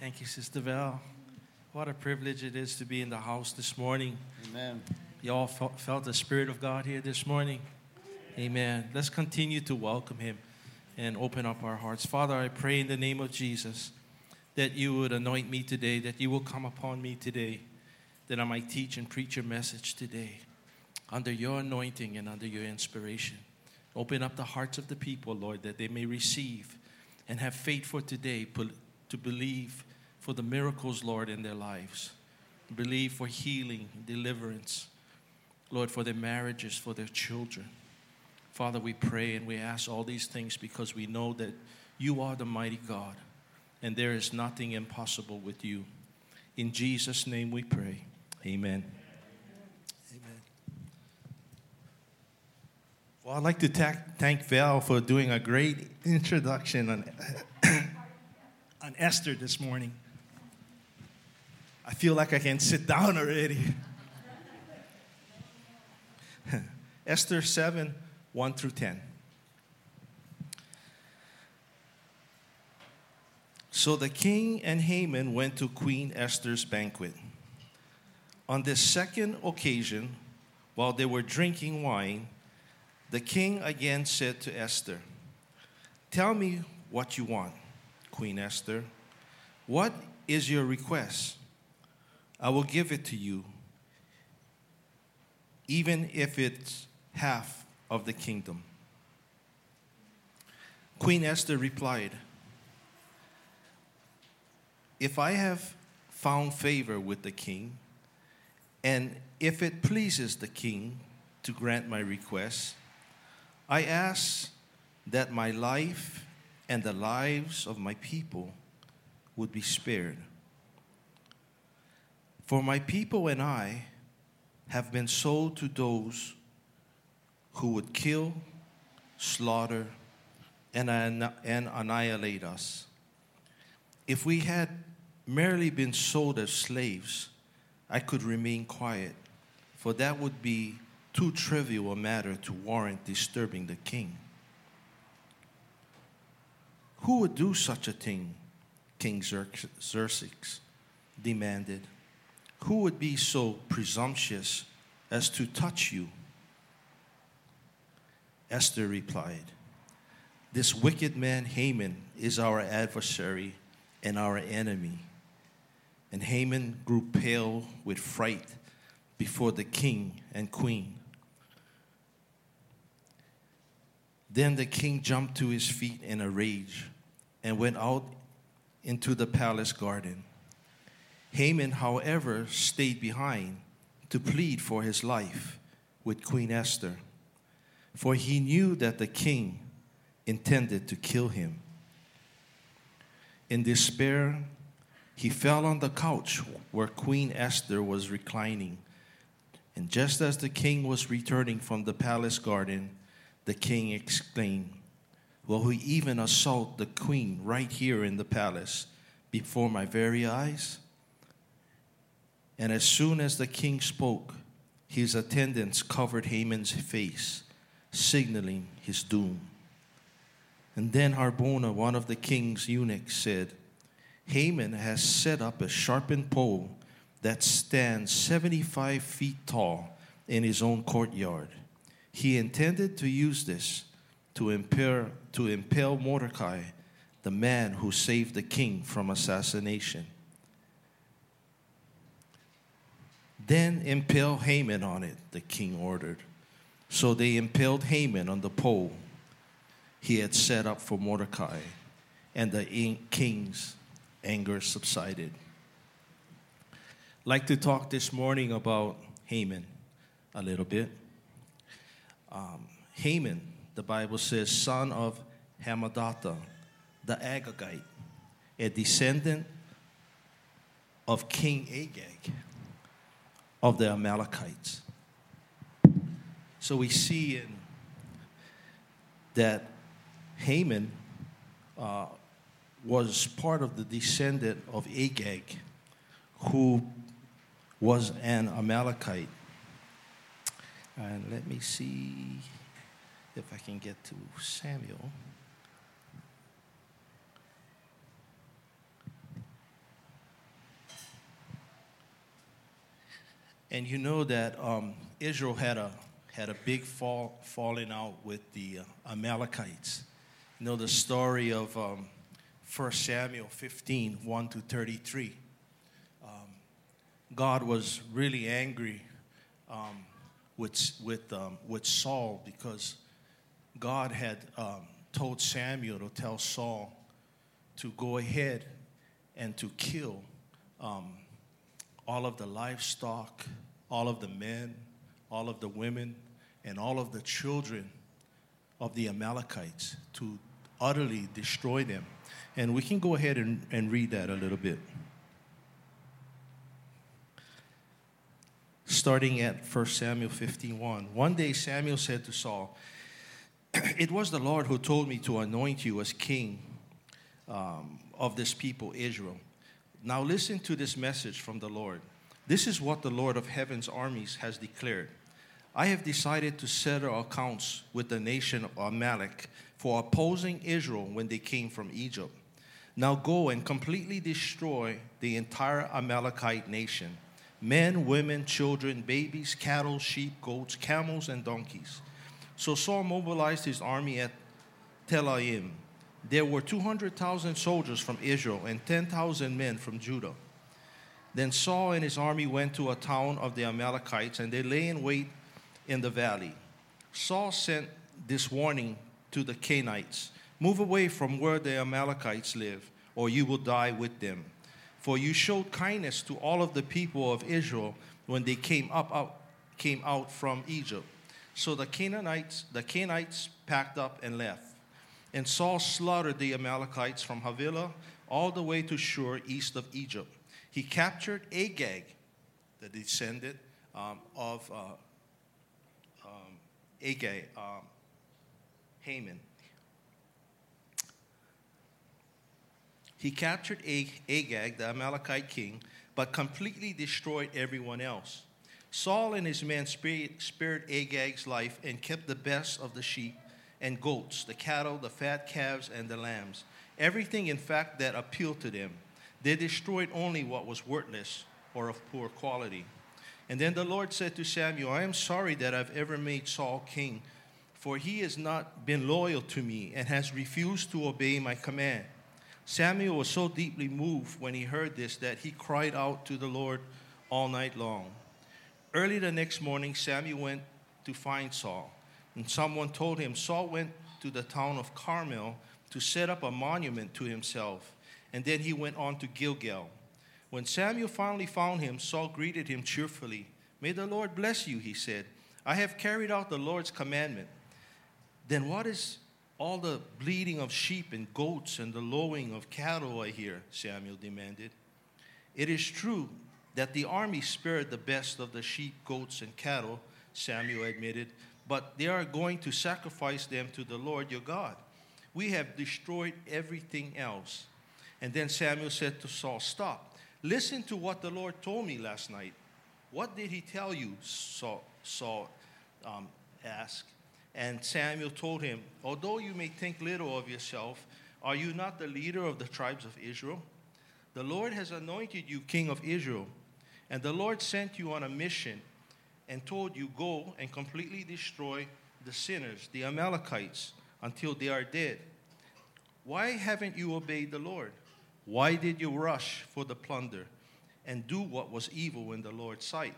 Thank you, Sister Val. What a privilege it is to be in the house this morning. Amen. Y'all felt the Spirit of God here this morning? Amen. Let's continue to welcome Him and open up our hearts. Father, I pray in the name of Jesus that you would anoint me today, that you will come upon me today, that I might teach and preach your message today under your anointing and under your inspiration. Open up the hearts of the people, Lord, that they may receive and have faith for today to believe for the miracles, Lord, in their lives. Believe for healing, deliverance, Lord, for their marriages, for their children. Father, we pray and we ask all these things because we know that you are the mighty God and there is nothing impossible with you. In Jesus' name we pray. Amen. Amen. Well, I'd like to ta- thank Val for doing a great introduction on, on Esther this morning. I feel like I can sit down already. Esther 7 1 through 10. So the king and Haman went to Queen Esther's banquet. On this second occasion, while they were drinking wine, the king again said to Esther, Tell me what you want, Queen Esther. What is your request? I will give it to you, even if it's half of the kingdom. Queen Esther replied, If I have found favor with the king, and if it pleases the king to grant my request, I ask that my life and the lives of my people would be spared. For my people and I have been sold to those who would kill, slaughter, and, and annihilate us. If we had merely been sold as slaves, I could remain quiet, for that would be too trivial a matter to warrant disturbing the king. Who would do such a thing? King Xerxes demanded. Who would be so presumptuous as to touch you? Esther replied, This wicked man Haman is our adversary and our enemy. And Haman grew pale with fright before the king and queen. Then the king jumped to his feet in a rage and went out into the palace garden. Haman, however, stayed behind to plead for his life with Queen Esther, for he knew that the king intended to kill him. In despair, he fell on the couch where Queen Esther was reclining. And just as the king was returning from the palace garden, the king exclaimed, Will he even assault the queen right here in the palace before my very eyes? And as soon as the king spoke, his attendants covered Haman's face, signaling his doom. And then Harbona, one of the king's eunuchs, said, Haman has set up a sharpened pole that stands 75 feet tall in his own courtyard. He intended to use this to impale, to impale Mordecai, the man who saved the king from assassination. Then impale Haman on it, the king ordered. So they impaled Haman on the pole he had set up for Mordecai, and the king's anger subsided. Like to talk this morning about Haman a little bit. Um, Haman, the Bible says, son of Hammedatha, the Agagite, a descendant of King Agag of the Amalekites. So we see in that Haman uh, was part of the descendant of Agag, who was an Amalekite. And let me see if I can get to Samuel. And you know that um, Israel had a, had a big fall, falling out with the uh, Amalekites. You know the story of um, 1 Samuel 15 1 to 33. Um, God was really angry um, with, with, um, with Saul because God had um, told Samuel to tell Saul to go ahead and to kill um, all of the livestock, all of the men, all of the women, and all of the children of the Amalekites to utterly destroy them. And we can go ahead and, and read that a little bit. Starting at 1 Samuel 15:1. One day Samuel said to Saul, It was the Lord who told me to anoint you as king um, of this people, Israel. Now listen to this message from the Lord. This is what the Lord of heaven's armies has declared. I have decided to settle accounts with the nation of Amalek for opposing Israel when they came from Egypt. Now go and completely destroy the entire Amalekite nation men, women, children, babies, cattle, sheep, goats, camels, and donkeys. So Saul mobilized his army at Telaim there were 200,000 soldiers from Israel and 10,000 men from Judah. Then Saul and his army went to a town of the Amalekites, and they lay in wait in the valley. Saul sent this warning to the Canaanites Move away from where the Amalekites live, or you will die with them. For you showed kindness to all of the people of Israel when they came up out, came out from Egypt. So the Canaanites, the Canaanites packed up and left. And Saul slaughtered the Amalekites from Havilah all the way to Shur, east of Egypt. He captured Agag, the descendant um, of uh, um, Agag, um, Haman. He captured Agag, the Amalekite king, but completely destroyed everyone else. Saul and his men spared Agag's life and kept the best of the sheep and goats, the cattle, the fat calves, and the lambs. Everything, in fact, that appealed to them. They destroyed only what was worthless or of poor quality. And then the Lord said to Samuel, I am sorry that I've ever made Saul king, for he has not been loyal to me and has refused to obey my command. Samuel was so deeply moved when he heard this that he cried out to the Lord all night long. Early the next morning, Samuel went to find Saul. And someone told him Saul went to the town of Carmel to set up a monument to himself. And then he went on to Gilgal. When Samuel finally found him, Saul greeted him cheerfully. May the Lord bless you, he said. I have carried out the Lord's commandment. Then what is all the bleating of sheep and goats and the lowing of cattle I hear? Samuel demanded. It is true that the army spared the best of the sheep, goats, and cattle, Samuel admitted but they are going to sacrifice them to the Lord your God. We have destroyed everything else. And then Samuel said to Saul, Stop. Listen to what the Lord told me last night. What did he tell you? Saul, Saul um, asked. And Samuel told him, Although you may think little of yourself, are you not the leader of the tribes of Israel? The Lord has anointed you king of Israel, and the Lord sent you on a mission and told you, Go and completely destroy the sinners, the Amalekites, until they are dead. Why haven't you obeyed the Lord? Why did you rush for the plunder and do what was evil in the Lord's sight?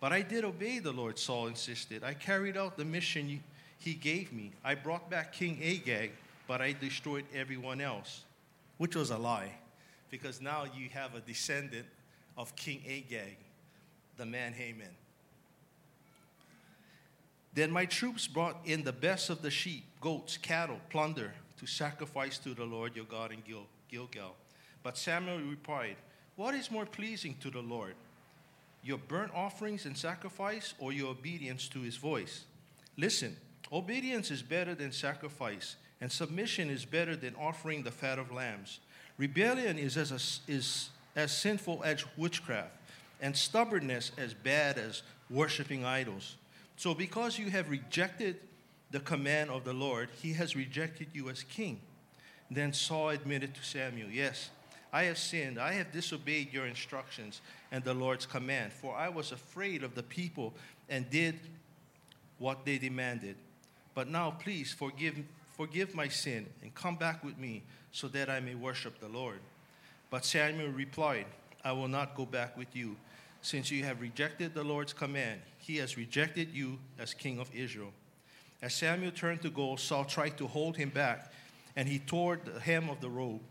But I did obey the Lord, Saul insisted. I carried out the mission he gave me. I brought back King Agag, but I destroyed everyone else, which was a lie, because now you have a descendant of King Agag, the man Haman. Then my troops brought in the best of the sheep, goats, cattle, plunder to sacrifice to the Lord your God in Gil- Gilgal. But Samuel replied, What is more pleasing to the Lord? Your burnt offerings and sacrifice, or your obedience to his voice? Listen, obedience is better than sacrifice, and submission is better than offering the fat of lambs. Rebellion is as, a, is as sinful as witchcraft, and stubbornness as bad as worshiping idols. So, because you have rejected the command of the Lord, he has rejected you as king. Then Saul admitted to Samuel, Yes, I have sinned. I have disobeyed your instructions and the Lord's command, for I was afraid of the people and did what they demanded. But now, please forgive, forgive my sin and come back with me so that I may worship the Lord. But Samuel replied, I will not go back with you. Since you have rejected the Lord's command, he has rejected you as king of Israel. As Samuel turned to go, Saul tried to hold him back, and he tore the hem of the robe.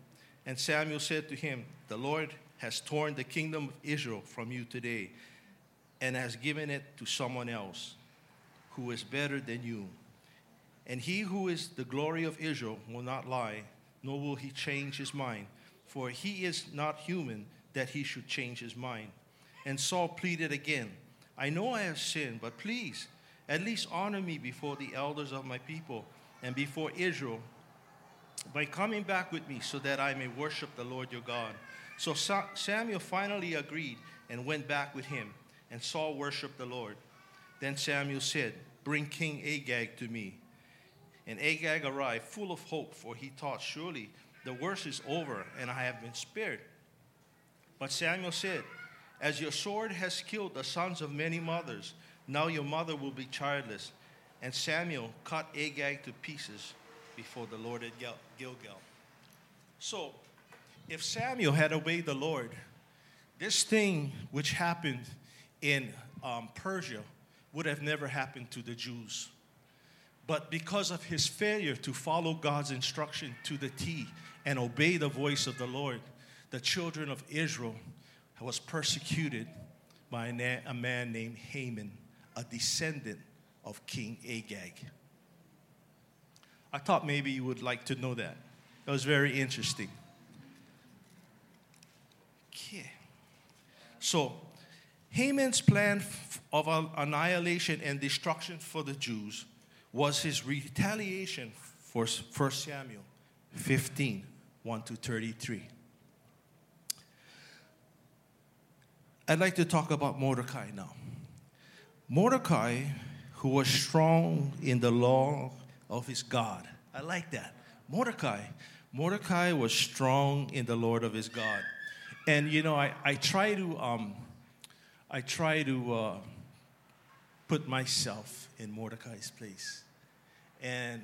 And Samuel said to him, The Lord has torn the kingdom of Israel from you today and has given it to someone else who is better than you. And he who is the glory of Israel will not lie, nor will he change his mind, for he is not human that he should change his mind. And Saul pleaded again, I know I have sinned, but please, at least honor me before the elders of my people and before Israel by coming back with me so that I may worship the Lord your God. So Samuel finally agreed and went back with him, and Saul worshiped the Lord. Then Samuel said, Bring King Agag to me. And Agag arrived full of hope, for he thought, Surely the worst is over, and I have been spared. But Samuel said, As your sword has killed the sons of many mothers, now your mother will be childless. And Samuel cut Agag to pieces before the Lord at Gil- Gilgal. So, if Samuel had obeyed the Lord, this thing which happened in um, Persia would have never happened to the Jews. But because of his failure to follow God's instruction to the T and obey the voice of the Lord, the children of Israel was persecuted by a, man named Haman, a descendant of King Agag. I thought maybe you would like to know that. It was very interesting. Okay. So, Haman's plan of annihilation and destruction for the Jews was his retaliation for 1 Samuel 15 1 to 33. I'd like to talk about Mordecai now. Mordecai, who was strong in the law of his God. I like that. Mordecai. Mordecai was strong in the Lord of his God. And you know, I, I try to um, I try to uh, put myself in Mordecai's place. And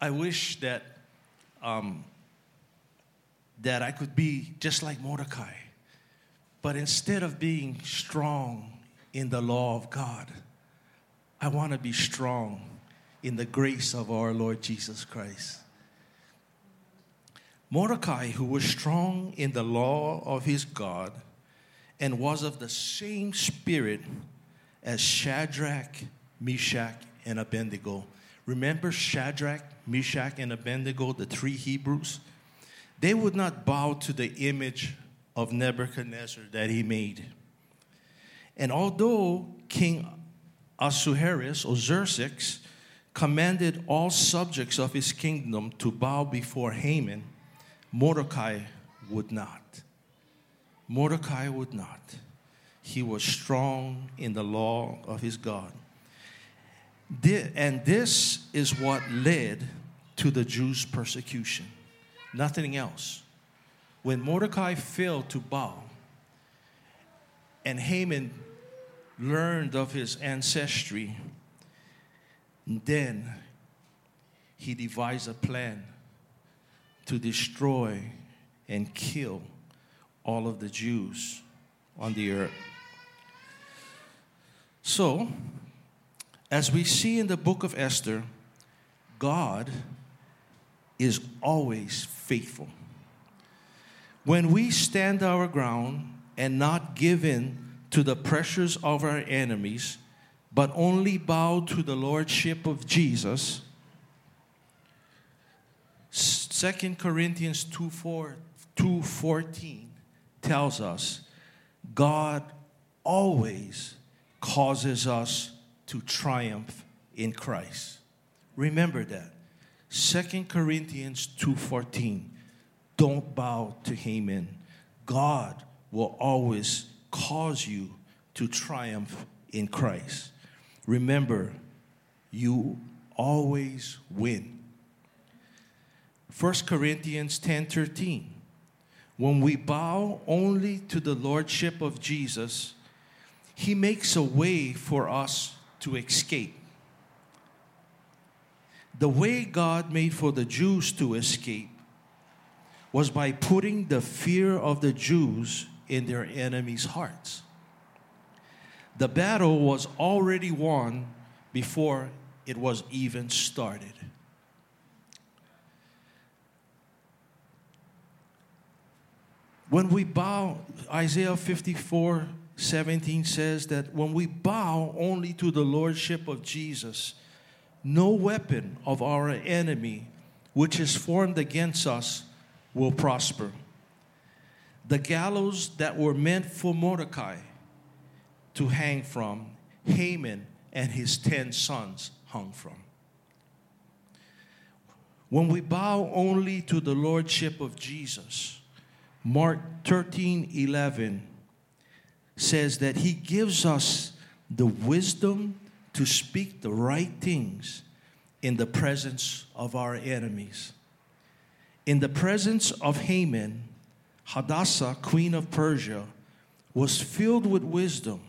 I wish that um, that I could be just like Mordecai. But instead of being strong in the law of God, I want to be strong in the grace of our Lord Jesus Christ. Mordecai, who was strong in the law of his God and was of the same spirit as Shadrach, Meshach, and Abednego. Remember Shadrach, Meshach, and Abednego, the three Hebrews? They would not bow to the image of Nebuchadnezzar that he made. And although King Ahasuerus or Xerxes commanded all subjects of his kingdom to bow before Haman, Mordecai would not. Mordecai would not. He was strong in the law of his God. And this is what led to the Jews' persecution. Nothing else. When Mordecai failed to bow, and Haman learned of his ancestry, then he devised a plan to destroy and kill all of the Jews on the earth. So, as we see in the book of Esther, God is always faithful. When we stand our ground and not give in to the pressures of our enemies, but only bow to the lordship of Jesus. 2 Corinthians 2 4, 2:14 tells us God always causes us to triumph in Christ. Remember that. 2 Corinthians 2:14 Don't bow to Haman. God will always cause you to triumph in Christ. Remember, you always win. 1 Corinthians 10 13. when we bow only to the Lordship of Jesus, He makes a way for us to escape. The way God made for the Jews to escape was by putting the fear of the Jews in their enemies' hearts. The battle was already won before it was even started. When we bow, Isaiah 54 17 says that when we bow only to the Lordship of Jesus, no weapon of our enemy which is formed against us will prosper. The gallows that were meant for Mordecai to hang from, Haman and his ten sons hung from. When we bow only to the Lordship of Jesus, Mark 13 11 says that he gives us the wisdom to speak the right things in the presence of our enemies. In the presence of Haman, Hadassah, queen of Persia, was filled with wisdom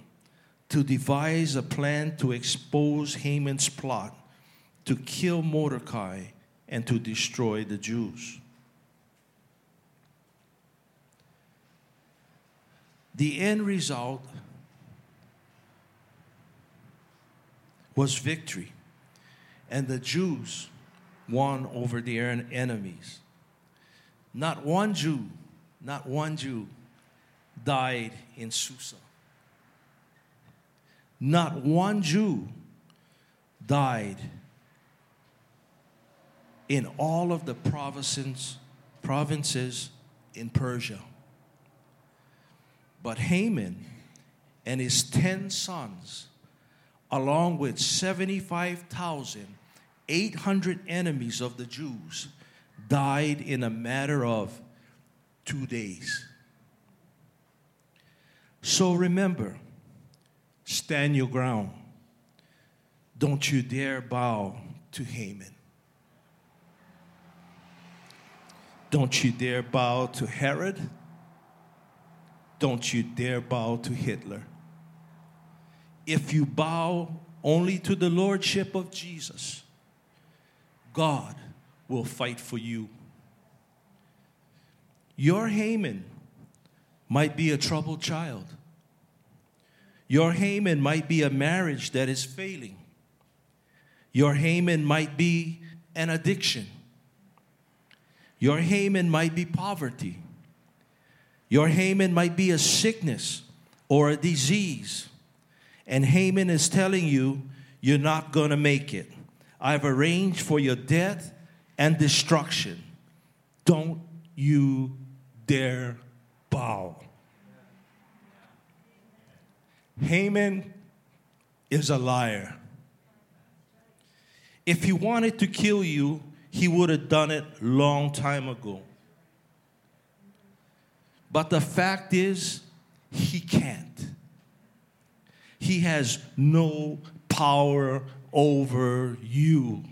to devise a plan to expose Haman's plot to kill Mordecai and to destroy the Jews. The end result was victory, and the Jews won over their enemies. Not one Jew, not one Jew died in Susa. Not one Jew died in all of the provinces, provinces in Persia. But Haman and his 10 sons, along with 75,800 enemies of the Jews, died in a matter of two days. So remember, stand your ground. Don't you dare bow to Haman. Don't you dare bow to Herod. Don't you dare bow to Hitler. If you bow only to the Lordship of Jesus, God will fight for you. Your Haman might be a troubled child. Your Haman might be a marriage that is failing. Your Haman might be an addiction. Your Haman might be poverty. Your Haman might be a sickness or a disease. And Haman is telling you, you're not going to make it. I've arranged for your death and destruction. Don't you dare bow. Haman is a liar. If he wanted to kill you, he would have done it long time ago. But the fact is, he can't. He has no power over you.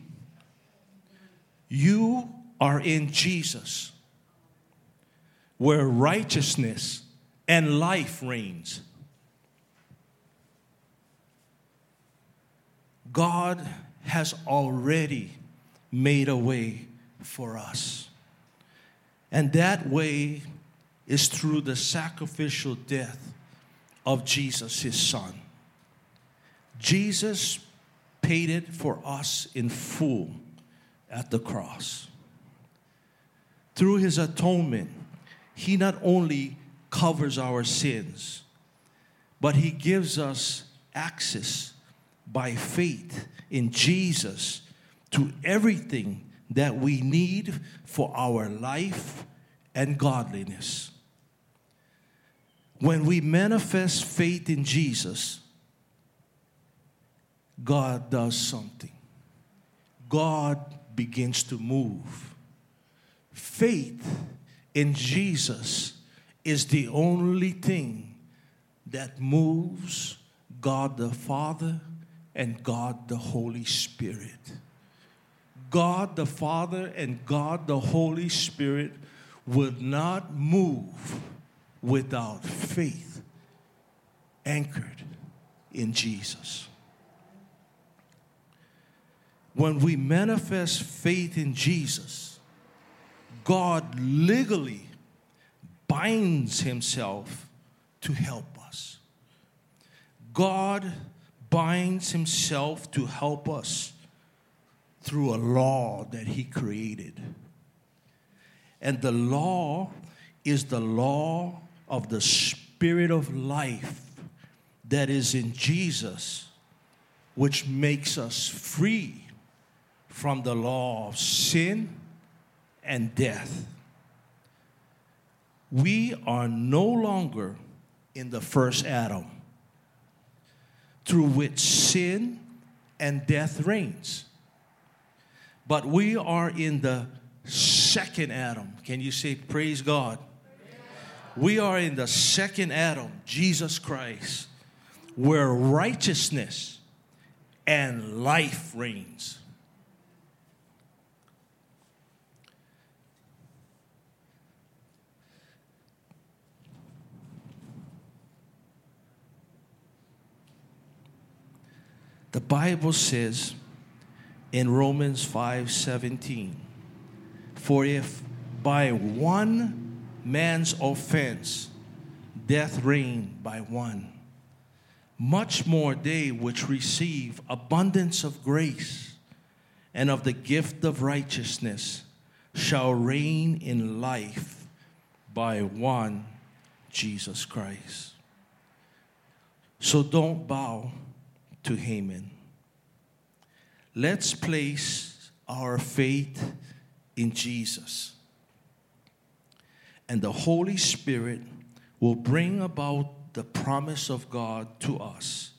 You are in Jesus, where righteousness and life reigns. God has already made a way for us. And that way is through the sacrificial death of Jesus, his son. Jesus paid it for us in full at the cross. Through his atonement, he not only covers our sins, but he gives us access by faith in Jesus to everything that we need for our life and godliness. When we manifest faith in Jesus, God does something. God begins to move. Faith in Jesus is the only thing that moves God the Father and God the Holy Spirit. God the Father and God the Holy Spirit would not move without faith anchored in Jesus. When we manifest faith in Jesus, God legally binds himself to help us. God binds himself to help us through a law that he created. And the law is the law of the spirit of life that is in Jesus, which makes us free from the law of sin and death. We are no longer in the first Adam, through which sin and death reigns. But we are in the second Adam. Can you say, Praise God? We are in the second Adam, Jesus Christ, where righteousness and life reigns. The Bible says in Romans 5:17, for if by one man's offense death reigned by one, much more they which receive abundance of grace and of the gift of righteousness shall reign in life by one Jesus Christ. So don't bow to Haman. Let's place our faith in Jesus. And the Holy Spirit will bring about the promise of God to us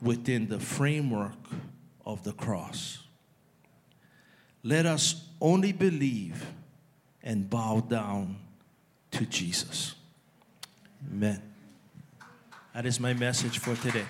within the framework of the cross. Let us only believe and bow down to Jesus. Amen. That is my message for today.